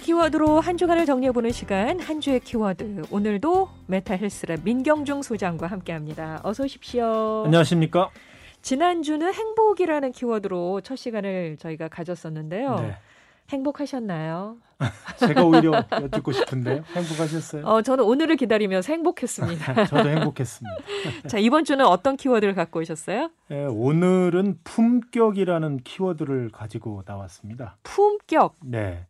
키워드로 한 주간을 정리해보는 시간 한 주의 키워드 오늘도 메타헬스랩 민경중 소장과 함께합니다. 어서 오십시오. 안녕하십니까? 지난주는 행복이라는 키워드로 첫 시간을 저희가 가졌었는데요. 네. 행복하셨나요? 제가 오히려 여쭙고 싶은데요. 행복하셨어요? 어, 저는 오늘을 기다리면서 행복했습니다. 저도 행복했습니다. 자, 이번 주는 어떤 키워드를 갖고 오셨어요? 네, 오늘은 품격이라는 키워드를 가지고 나왔습니다. 품격? 네.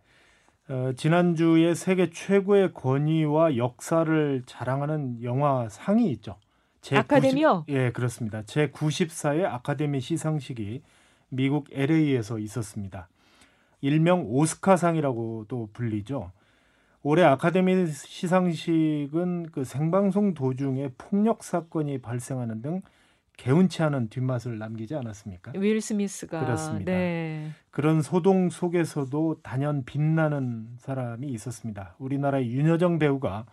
어, 지난주에 세계 최고의 권위와 역사를 자랑하는 영화 상이 있죠. 제 아카데미요? 90, 예, 그렇습니다. 제 94회 아카데미 시상식이 미국 LA에서 있었습니다. 일명 오스카상이라고도 불리죠. 올해 아카데미 시상식은 그 생방송 도중에 폭력 사건이 발생하는 등 개운치 않은 뒷맛을 남기지 않았습니까? 윌 스미스가 그렇습니다. 네. 그런 소동 속에서도 단연 빛나는 사람이 있었습니다. 우리나라의 윤여정 배우가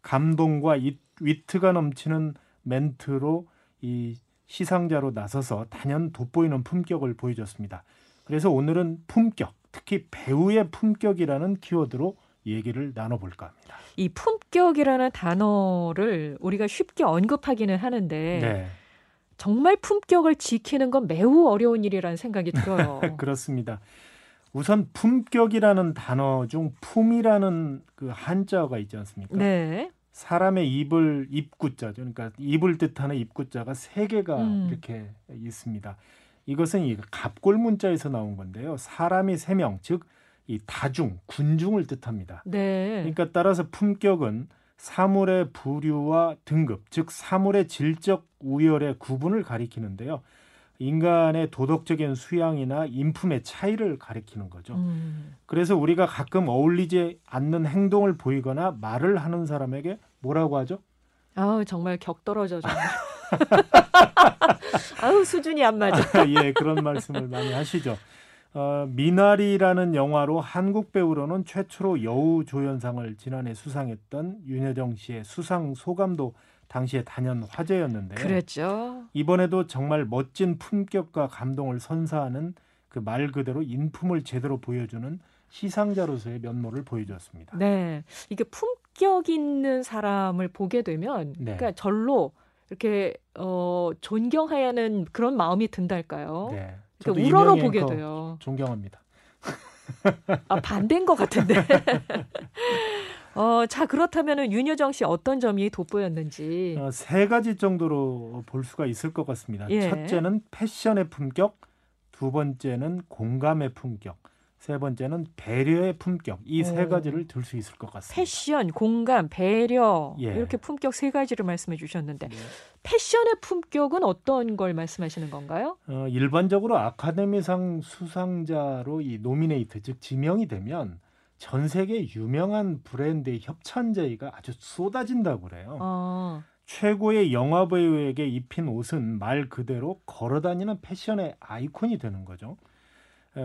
감동과 위트가 넘치는 멘트로 이 시상자로 나서서 단연 돋보이는 품격을 보여줬습니다. 그래서 오늘은 품격, 특히 배우의 품격이라는 키워드로 얘기를 나눠볼까 합니다. 이 품격이라는 단어를 우리가 쉽게 언급하기는 하는데 네. 정말 품격을 지키는 건 매우 어려운 일이라는 생각이 들어요. 그렇습니다. 우선 품격이라는 단어 중 품이라는 그 한자가 있지 않습니까? 네. 사람의 입을 입구자죠. 그러니까 입을 뜻하는 입구자가 세 개가 음. 이렇게 있습니다. 이것은 이 갑골 문자에서 나온 건데요. 사람이 세 명, 즉 이 다중, 군중을 뜻합니다. 네. 그러니까 따라서 품격은 사물의 부류와 등급, 즉 사물의 질적 우열의 구분을 가리키는데요. 인간의 도덕적인 수양이나 인품의 차이를 가리키는 거죠. 음. 그래서 우리가 가끔 어울리지 않는 행동을 보이거나 말을 하는 사람에게 뭐라고 하죠? 아우 정말 격떨어져 정말. 아우 수준이 안 맞아. 예, 그런 말씀을 많이 하시죠. 어, 미나리라는 영화로 한국 배우로는 최초로 여우 조연상을 지난해 수상했던 윤여정 씨의 수상 소감도 당시에 단연 화제였는데요. 그랬죠. 이번에도 정말 멋진 품격과 감동을 선사하는 그 말 그대로 인품을 제대로 보여주는 시상자로서의 면모를 보여주었습니다. 네, 이게 품격 있는 사람을 보게 되면, 네. 그러니까 절로 이렇게 어, 존경하는 그런 마음이 든달까요? 네. 그러니까 우러러 보게 돼요. 존경합니다. 아 반대인 것 같은데. 어, 자 그렇다면은 윤여정 씨 어떤 점이 돋보였는지 어, 세 가지 정도로 볼 수가 있을 것 같습니다. 예. 첫째는 패션의 품격, 두 번째는 공감의 품격, 세 번째는 배려의 품격 이 세 가지를 들 수 있을 것 같습니다. 패션, 공감, 배려 예. 이렇게 품격 세 가지를 말씀해 주셨는데 네. 패션의 품격은 어떤 걸 말씀하시는 건가요? 어, 일반적으로 아카데미상 수상자로 이 노미네이트 즉 지명이 되면 전 세계 유명한 브랜드의 협찬 제의가 아주 쏟아진다고 그래요. 어. 최고의 영화 배우에게 입힌 옷은 말 그대로 걸어다니는 패션의 아이콘이 되는 거죠.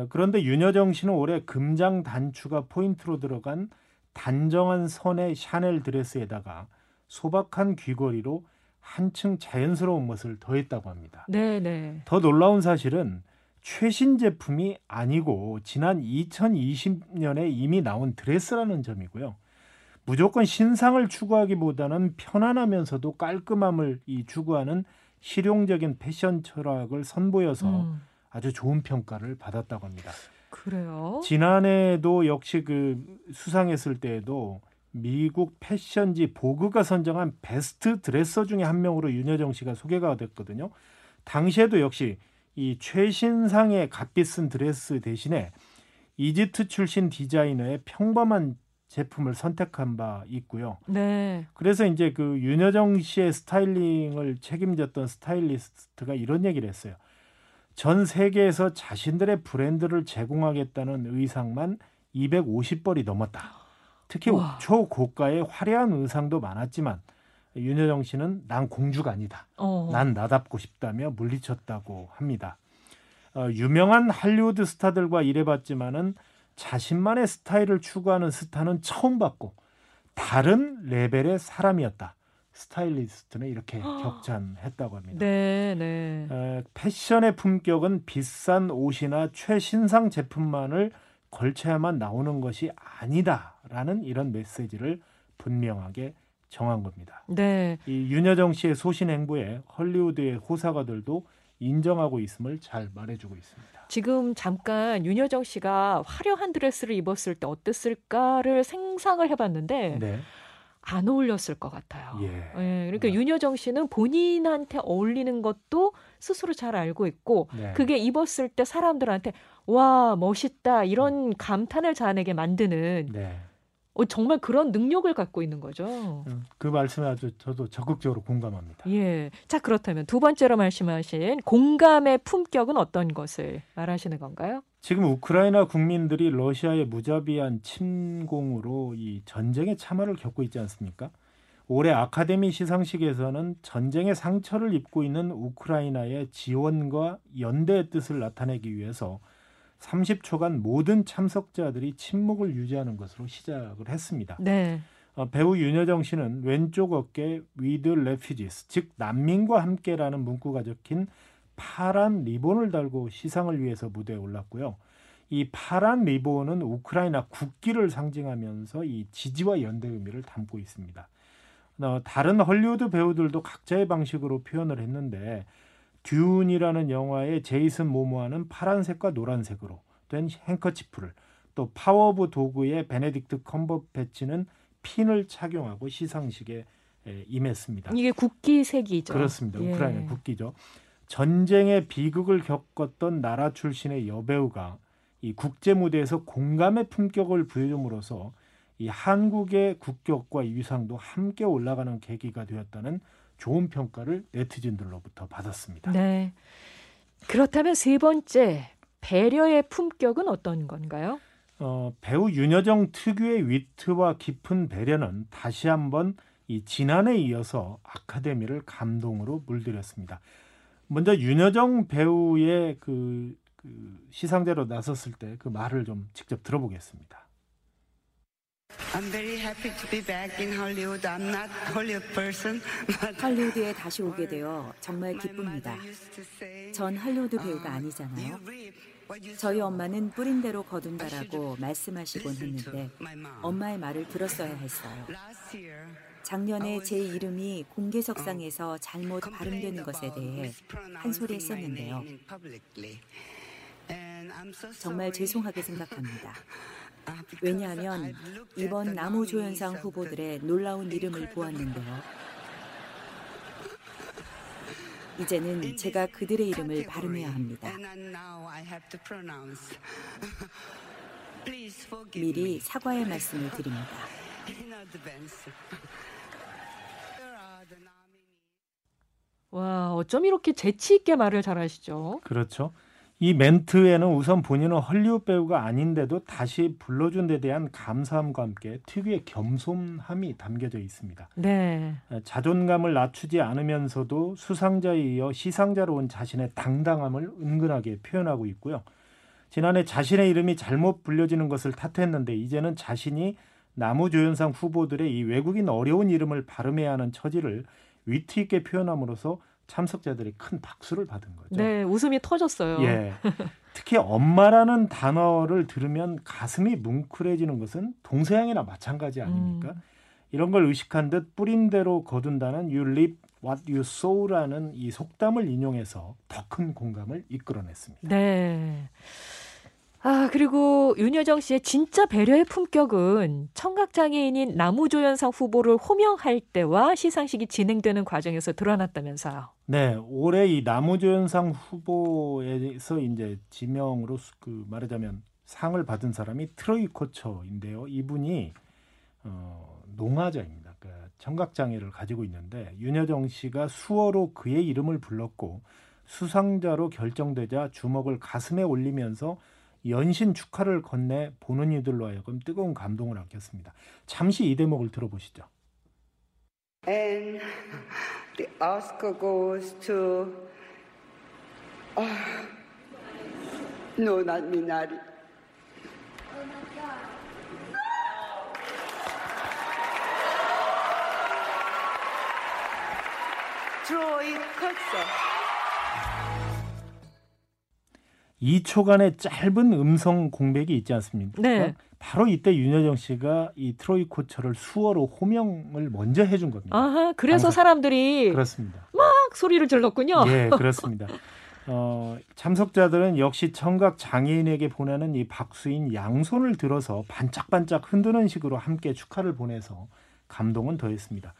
그런데 윤여정 씨는 올해 금장 단추가 포인트로 들어간 단정한 선의 샤넬 드레스에다가 소박한 귀걸이로 한층 자연스러운 멋을 더했다고 합니다. 네, 네. 더 놀라운 사실은 최신 제품이 아니고 지난 2020년에 이미 나온 드레스라는 점이고요. 무조건 신상을 추구하기보다는 편안하면서도 깔끔함을 이 추구하는 실용적인 패션 철학을 선보여서 음. 아주 좋은 평가를 받았다고 합니다. 그래요? 지난해도 역시 그 수상했을 때에도 미국 패션지 보그가 선정한 베스트 드레서 중에 한 명으로 윤여정 씨가 소개가 됐거든요. 당시에도 역시 이 최신상의 값비싼 드레스 대신에 이집트 출신 디자이너의 평범한 제품을 선택한 바 있고요. 네. 그래서 이제 그 윤여정 씨의 스타일링을 책임졌던 스타일리스트가 이런 얘기를 했어요. 전 세계에서 자신들의 브랜드를 제공하겠다는 의상만 250벌이 넘었다. 특히 와. 초고가의 화려한 의상도 많았지만 윤여정 씨는 난 공주가 아니다. 어. 난 나답고 싶다며 물리쳤다고 합니다. 어, 유명한 할리우드 스타들과 일해봤지만은 자신만의 스타일을 추구하는 스타는 처음 봤고 다른 레벨의 사람이었다. 스타일리스트는 이렇게 격찬했다고 합니다. 네, 네. 에, 패션의 품격은 비싼 옷이나 최신상 제품만을 걸쳐야만 나오는 것이 아니다라는 이런 메시지를 분명하게 정한 겁니다. 네. 이 윤여정 씨의 소신 행보에 헐리우드의 호사가들도 인정하고 있음을 잘 말해주고 있습니다. 지금 잠깐 윤여정 씨가 화려한 드레스를 입었을 때 어땠을까를 생상을 해봤는데 네. 안 어울렸을 것 같아요. 예. 예 그러니까 네. 윤여정 씨는 본인한테 어울리는 것도 스스로 잘 알고 있고 네. 그게 입었을 때 사람들한테 와 멋있다 이런 감탄을 자아내게 만드는 네. 어, 정말 그런 능력을 갖고 있는 거죠. 음, 그 말씀에 아주 저도 적극적으로 공감합니다. 예. 자, 그렇다면 두 번째로 말씀하신 공감의 품격은 어떤 것을 말하시는 건가요? 지금 우크라이나 국민들이 러시아의 무자비한 침공으로 이 전쟁의 참화를 겪고 있지 않습니까? 올해 아카데미 시상식에서는 전쟁의 상처를 입고 있는 우크라이나의 지원과 연대의 뜻을 나타내기 위해서 30초간 모든 참석자들이 침묵을 유지하는 것으로 시작을 했습니다. 네. 어, 배우 윤여정 씨는 왼쪽 어깨에 with refugees 즉 난민과 함께라는 문구가 적힌 파란 리본을 달고 시상을 위해서 무대에 올랐고요. 이 파란 리본은 우크라이나 국기를 상징하면서 이 지지와 연대 의미를 담고 있습니다. 어, 다른 헐리우드 배우들도 각자의 방식으로 표현을 했는데 듄이라는 영화의 제이슨 모모아는 파란색과 노란색으로 된 행커치프를 또 파워 오브 도그의 베네딕트 컴버패치는 핀을 착용하고 시상식에 임했습니다. 이게 국기색이죠. 그렇습니다. 우크라이나 예. 국기죠. 전쟁의 비극을 겪었던 나라 출신의 여배우가 이 국제 무대에서 공감의 품격을 보여줌으로써 이 한국의 국격과 위상도 함께 올라가는 계기가 되었다는 좋은 평가를 네티즌들로부터 받았습니다. 네. 그렇다면 세 번째 배려의 품격은 어떤 건가요? 어, 배우 윤여정 특유의 위트와 깊은 배려는 다시 한번 이 지난해 이어서 아카데미를 감동으로 물들였습니다. 먼저 윤여정 배우의 그, 그 시상대로 나섰을 때 그 말을 좀 직접 들어보겠습니다. I'm very happy to be back in Hollywood. I'm not Hollywood person. 할리우드에 다시 오게 되어 정말 기쁩니다. 전 할리우드 배우가 아니잖아요. 저희 엄마는 뿌린 대로 거둔다라고 말씀하시곤 했는데 엄마의 말을 들었어야 했어요. 작년에 제 이름이 공개석상에서 잘못 발음되는 것에 대해 한 소리 했었는데요. 정말 죄송하게 생각합니다. 왜냐하면 이번 나무조연상 후보들의 놀라운 이름을 보았는데요. 이제는 제가 그들의 이름을 발음해야 합니다. 미리 사과의 말씀을 드립니다. 와, 어쩜 이렇게 재치 있게 말을 잘하시죠? 그렇죠. 이 멘트에는 우선 본인은 헐리우드 배우가 아닌데도 다시 불러준 데 대한 감사함과 함께 특유의 겸손함이 담겨져 있습니다. 네. 자존감을 낮추지 않으면서도 수상자에 이어 시상자로 온 자신의 당당함을 은근하게 표현하고 있고요. 지난해 자신의 이름이 잘못 불려지는 것을 탓했는데 이제는 자신이 나무조연상 후보들의 이 외국인 어려운 이름을 발음해야 하는 처지를 위트 있게 표현함으로써 참석자들이 큰 박수를 받은 거죠. 네, 웃음이 터졌어요. 예. 특히 엄마라는 단어를 들으면 가슴이 뭉클해지는 것은 동서양이나 마찬가지 아닙니까? 음. 이런 걸 의식한 듯 뿌린 대로 거둔다는 you live what you sow라는 이 속담을 인용해서 더 큰 공감을 이끌어냈습니다. 네. 아, 그리고 윤여정 씨의 진짜 배려의 품격은 청각장애인인 나무조연상 후보를 호명할 때와 시상식이 진행되는 과정에서 드러났다면서요. 네, 올해 이 나무조연상 후보에서 이제 지명으로 그 말하자면 상을 받은 사람이 트로이 코처인데요. 이분이 어, 농아자입니다. 그러니까 청각장애를 가지고 있는데 윤여정 씨가 수어로 그의 이름을 불렀고 수상자로 결정되자 주먹을 가슴에 올리면서 연신 축하를 건네 보는 이들로 하여금 뜨거운 감동을 안겼습니다. 잠시 이 대목을 들어보시죠. And the Oscar goes to uh, no, not. Oh my God. Troy Kotzer. 2초간의 짧은 음성 공백이 있지 않습니까? 네. 바로 이때 윤여정 씨가 이 트로이 코처를 수어로 호명을 먼저 해준 겁니다. 아하, 그래서 항상. 사람들이 그렇습니다. 막 소리를 질렀군요. 예, 그렇습니다. 어, 참석자들은 역시 청각 장애인에게 보내는 이 박수인 양손을 들어서 반짝반짝 흔드는 식으로 함께 축하를 보내서 감동은 더했습니다.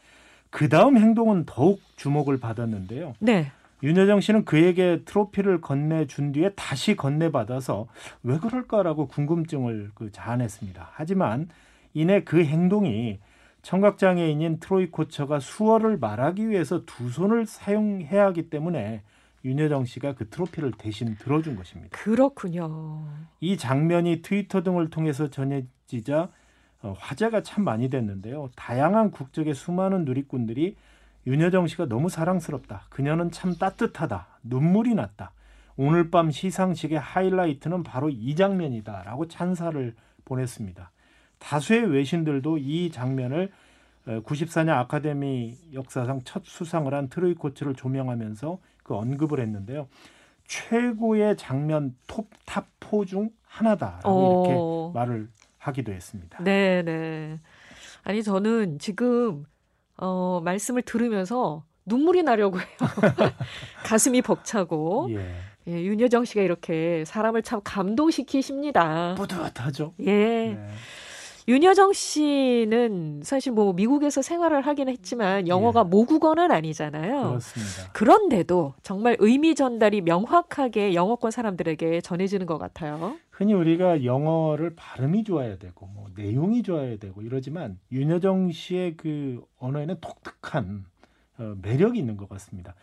그 다음 행동은 더욱 주목을 받았는데요. 네. 윤여정 씨는 그에게 트로피를 건네준 뒤에 다시 건네받아서 왜 그럴까라고 궁금증을 그 자아냈습니다. 하지만 이내 그 행동이 청각장애인인 트로이 코처가 수어를 말하기 위해서 두 손을 사용해야 하기 때문에 윤여정 씨가 그 트로피를 대신 들어준 것입니다. 그렇군요. 이 장면이 트위터 등을 통해서 전해지자 어, 화제가 참 많이 됐는데요. 다양한 국적의 수많은 누리꾼들이 윤여정 씨가 너무 사랑스럽다. 그녀는 참 따뜻하다. 눈물이 났다. 오늘 밤 시상식의 하이라이트는 바로 이 장면이다 라고 찬사를 보냈습니다. 다수의 외신들도 이 장면을 94년 아카데미 역사상 첫 수상을 한 트로이 코츠를 조명하면서 그 언급을 했는데요. 최고의 장면 톱탑4 중 하나다라고 오. 이렇게 말을 하기도 했습니다. 네, 네. 아니 저는 지금 어, 말씀을 들으면서 눈물이 나려고 해요. 가슴이 벅차고. 예. 예, 윤여정 씨가 이렇게 사람을 참 감동시키십니다. 뿌듯하죠. 예. 네. 윤여정 씨는 사실 뭐 미국에서 생활을 하긴 했지만 영어가 예. 모국어는 아니잖아요. 그렇습니다. 그런데도 정말 의미 전달이 명확하게 영어권 사람들에게 전해지는 것 같아요. 흔히 우리가 영어를 발음이 좋아야 되고 뭐 내용이 좋아야 되고 이러지만 윤여정 씨의 그 언어에는 독특한 어, 매력이 있는 것 같습니다.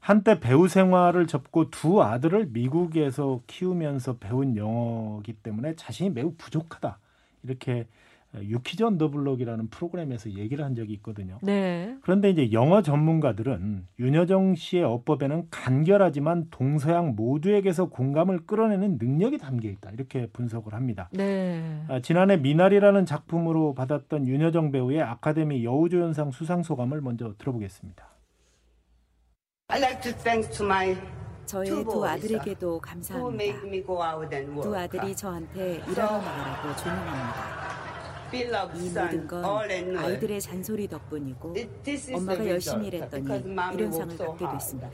한때 배우 생활을 접고 두 아들을 미국에서 키우면서 배운 영어기 때문에 자신이 매우 부족하다 이렇게 유 퀴즈 온 더 블럭이라는 프로그램에서 얘기를 한 적이 있거든요. 네. 그런데 이제 영어 전문가들은 윤여정 씨의 어법에는 간결하지만 동서양 모두에게서 공감을 끌어내는 능력이 담겨 있다. 이렇게 분석을 합니다. 네. 아, 지난해 미나리라는 작품으로 받았던 윤여정 배우의 아카데미 여우조연상 수상 소감을 먼저 들어보겠습니다. 저의 두 아들에게도 감사합니다. 두 아들이 저한테 일하러 나가라고 조명합니다. 이 모든 건 아이들의 잔소리 덕분이고 엄마가 열심히 일했더니 이런 상을 받게 됐습니다.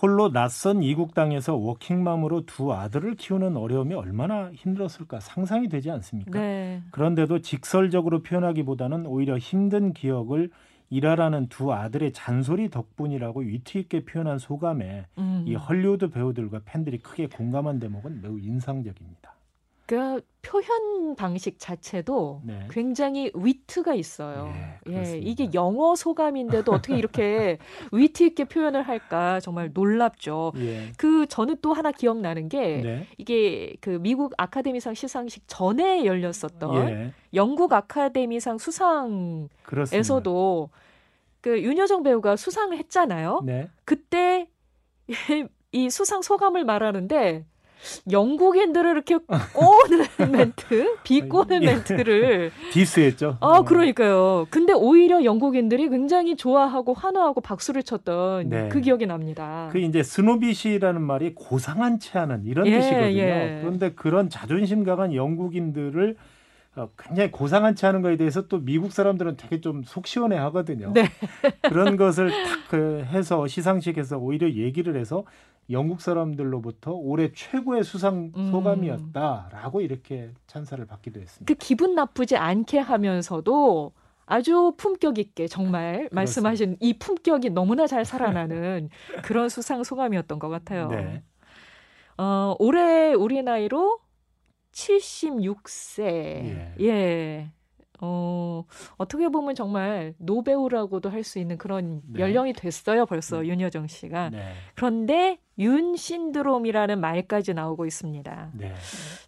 홀로 낯선 이국 땅에서 워킹맘으로 두 아들을 키우는 어려움이 얼마나 힘들었을까 상상이 되지 않습니까? 네. 그런데도 직설적으로 표현하기보다는 오히려 힘든 기억을 일하라는 두 아들의 잔소리 덕분이라고 위트 있게 표현한 소감에 음. 이 헐리우드 배우들과 팬들이 크게 공감한 대목은 매우 인상적입니다. 그 표현 방식 자체도 네. 굉장히 위트가 있어요. 네, 예, 이게 영어 소감인데도 어떻게 이렇게 위트 있게 표현을 할까 정말 놀랍죠. 예. 그 저는 또 하나 기억나는 게 네. 이게 그 미국 아카데미상 시상식 전에 열렸었던 예. 영국 아카데미상 수상에서도 그렇습니다. 그 윤여정 배우가 수상을 했잖아요. 네. 그때 이 수상 소감을 말하는데 영국인들을 이렇게 꼬는 멘트, 비꼬는 예. 멘트를 디스했죠. 아, 그러니까요. 근데 오히려 영국인들이 굉장히 좋아하고 환호하고 박수를 쳤던 네. 그 기억이 납니다. 그 이제 스노비시라는 말이 고상한 체하는 이런 예, 뜻이거든요. 예. 그런데 그런 자존심 강한 영국인들을 어, 굉장히 고상한 채 하는 거에 대해서 또 미국 사람들은 되게 좀 속 시원해 하거든요. 네. 그런 것을 탁그 해서 시상식에서 오히려 얘기를 해서 영국 사람들로부터 올해 최고의 수상 음. 소감이었다라고 음. 이렇게 찬사를 받기도 했습니다. 그 기분 나쁘지 않게 하면서도 아주 품격 있게 정말 말씀하신 이 품격이 너무나 잘 살아나는 그런 수상 소감이었던 것 같아요. 네. 어, 올해 우리 나이로 76세. 예. 예. 어, 어떻게 보면 정말 노배우라고도 할 수 있는 그런 네. 연령이 됐어요, 벌써 네. 윤여정 씨가. 네. 그런데 윤 신드롬이라는 말까지 나오고 있습니다. 네.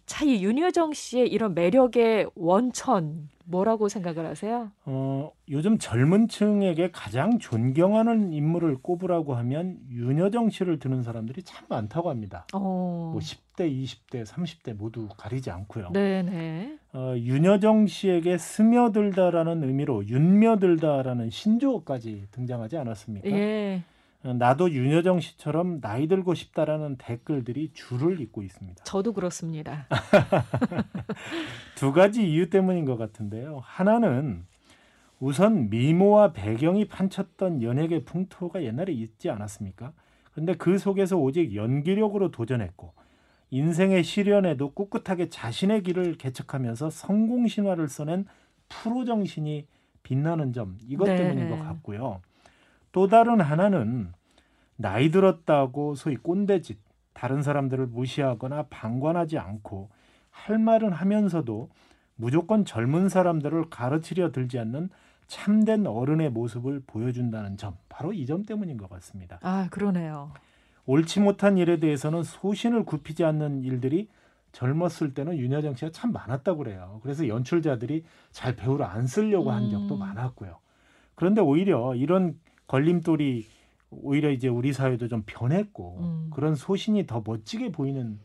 자, 이 윤여정 씨의 이런 매력의 원천 뭐라고 생각을 하세요? 어, 요즘 젊은 층에게 가장 존경하는 인물을 꼽으라고 하면 윤여정 씨를 드는 사람들이 참 많다고 합니다. 어. 뭐 10대, 20대, 30대 모두 가리지 않고요. 네네. 어, 윤여정 씨에게 스며들다라는 의미로 윤며들다라는 신조어까지 등장하지 않았습니까? 예. 나도 윤여정 씨처럼 나이 들고 싶다라는 댓글들이 줄을 잇고 있습니다. 저도 그렇습니다. 두 가지 이유 때문인 것 같은데요. 하나는 우선 미모와 배경이 판쳤던 연예계 풍토가 옛날에 있지 않았습니까? 근데 그 속에서 오직 연기력으로 도전했고 인생의 시련에도 꿋꿋하게 자신의 길을 개척하면서 성공 신화를 써낸 프로 정신이 빛나는 점 이것 네. 때문인 것 같고요. 또 다른 하나는 나이 들었다고 소위 꼰대짓 다른 사람들을 무시하거나 방관하지 않고 할 말은 하면서도 무조건 젊은 사람들을 가르치려 들지 않는 참된 어른의 모습을 보여준다는 점 바로 이 점 때문인 것 같습니다. 아 그러네요. 옳지 못한 일에 대해서는 소신을 굽히지 않는 일들이 젊었을 때는 윤여정 씨가 참 많았다고 그래요. 그래서 연출자들이 잘 배우를 안 쓰려고 한 적도 음. 많았고요. 그런데 오히려 이런 걸림돌이 오히려 이제 우리 사회도 좀 변했고 음. 그런 소신이 더 멋지게 보이는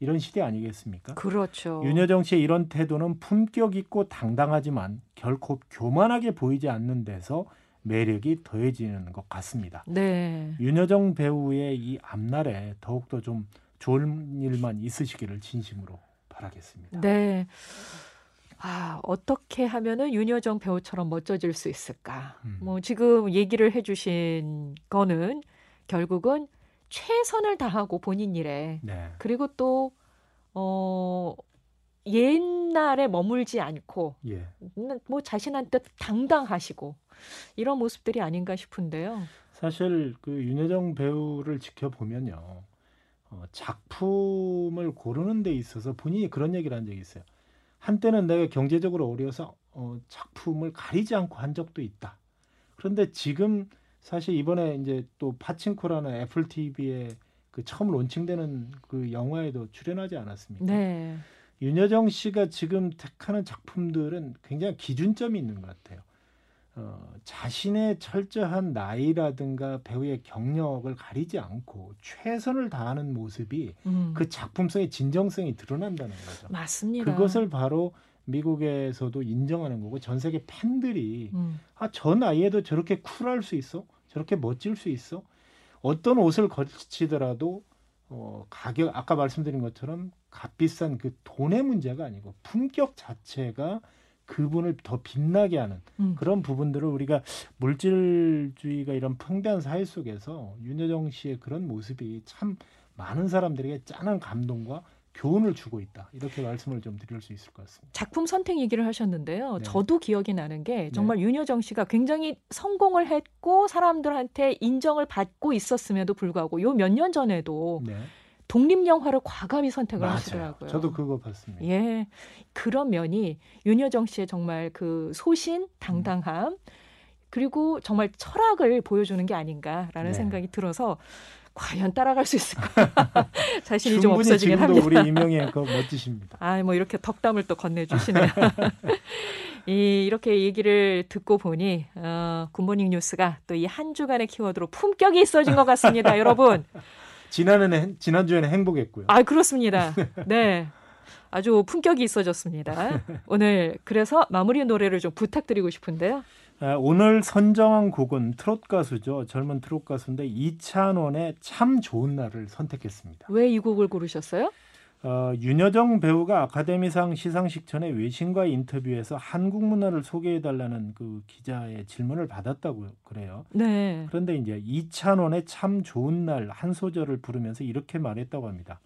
이런 시대 아니겠습니까? 그렇죠. 윤여정 씨의 이런 태도는 품격 있고 당당하지만 결코 교만하게 보이지 않는 데서 매력이 더해지는 것 같습니다. 네. 윤여정 배우의 이 앞날에 더욱더 좀 좋은 일만 있으시기를 진심으로 바라겠습니다. 네. 아, 어떻게 하면은 윤여정 배우처럼 멋져질 수 있을까? 음. 뭐 지금 얘기를 해 주신 거는 결국은 최선을 다하고 본인 일에 네. 그리고 또 어, 옛날에 머물지 않고 예. 뭐 자신한테 당당하시고 이런 모습들이 아닌가 싶은데요. 사실 그 윤여정 배우를 지켜보면요. 어, 작품을 고르는 데 있어서 본인이 그런 얘기를 한 적이 있어요. 한때는 내가 경제적으로 어려서 어, 작품을 가리지 않고 한 적도 있다. 그런데 지금 사실 이번에 이제 또 파친코라는 애플 TV에 그 처음 론칭되는 그 영화에도 출연하지 않았습니까? 네. 윤여정 씨가 지금 택하는 작품들은 굉장히 기준점이 있는 것 같아요. 어, 자신의 철저한 나이라든가 배우의 경력을 가리지 않고 최선을 다하는 모습이 음. 그 작품성의 진정성이 드러난다는 거죠. 맞습니다. 그것을 바로 미국에서도 인정하는 거고 전 세계 팬들이 음. 아저 나이에도 저렇게 쿨할 수 있어? 저렇게 멋질 수 있어? 어떤 옷을 거치더라도 어, 가격 아까 말씀드린 것처럼 값비싼 그 돈의 문제가 아니고 품격 자체가 그분을 더 빛나게 하는 음. 그런 부분들을 우리가 물질주의가 이런 팽대한 사회 속에서 윤여정 씨의 그런 모습이 참 많은 사람들에게 짠한 감동과 교훈을 주고 있다. 이렇게 말씀을 좀 드릴 수 있을 것 같습니다. 작품 선택 얘기를 하셨는데요. 네. 저도 기억이 나는 게 정말 네. 윤여정 씨가 굉장히 성공을 했고 사람들한테 인정을 받고 있었음에도 불구하고 요 몇 년 전에도 네. 독립 영화를 과감히 선택을 맞아요. 하시더라고요. 저도 그거 봤습니다. 예. 그런 면이 윤여정 씨의 정말 그 소신, 당당함 음. 그리고 정말 철학을 보여주는 게 아닌가라는 네. 생각이 들어서 과연 따라갈 수 있을까? 자신이 좀 없어지긴 합니다. 우리 이명희 그 멋지십니다. 아, 뭐 이렇게 덕담을 또 건네주시네요. 이, 이렇게 얘기를 듣고 보니 어, 굿모닝 뉴스가 또 이 한 주간의 키워드로 품격이 있어진 것 같습니다, 여러분. 지난해는 지난주에는 행복했고요. 아 그렇습니다. 네. 아주 품격이 있어졌습니다. 오늘 그래서 마무리 노래를 좀 부탁드리고 싶은데요. 아, 오늘 선정한 곡은 트롯 가수죠. 젊은 트롯 가수인데 이찬원의 참 좋은 날을 선택했습니다. 왜 이 곡을 고르셨어요? 어, 윤여정 배우가 아카데미상 시상식 전에 외신과 인터뷰에서 한국 문화를 소개해달라는 그 기자의 질문을 받았다고 그래요. 네. 그런데 이제 이찬원의 참 좋은 날 한 소절을 부르면서 이렇게 말했다고 합니다.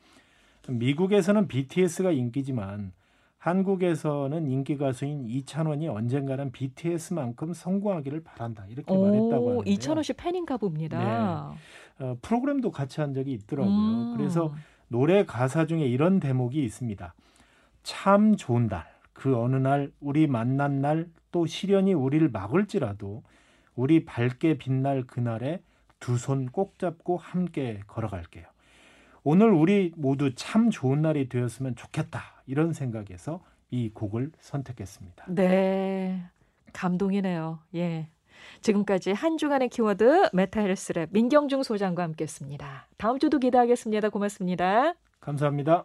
미국에서는 BTS가 인기지만 한국에서는 인기 가수인 이찬원이 언젠가는 BTS만큼 성공하기를 바란다 이렇게 오, 말했다고 하는데 이찬원 씨 팬인가 봅니다. 네. 어, 프로그램도 같이 한 적이 있더라고요. 음. 그래서 노래 가사 중에 이런 대목이 있습니다. 참 좋은 날, 그 어느 날 우리 만난 날 또 시련이 우리를 막을지라도 우리 밝게 빛날 그날에 두 손 꼭 잡고 함께 걸어갈게요. 오늘 우리 모두 참 좋은 날이 되었으면 좋겠다. 이런 생각에서 이 곡을 선택했습니다. 네. 감동이네요. 예. 지금까지 한 주간의 키워드 메타헬스랩 민경중 소장과 함께했습니다. 다음 주도 기대하겠습니다. 고맙습니다. 감사합니다.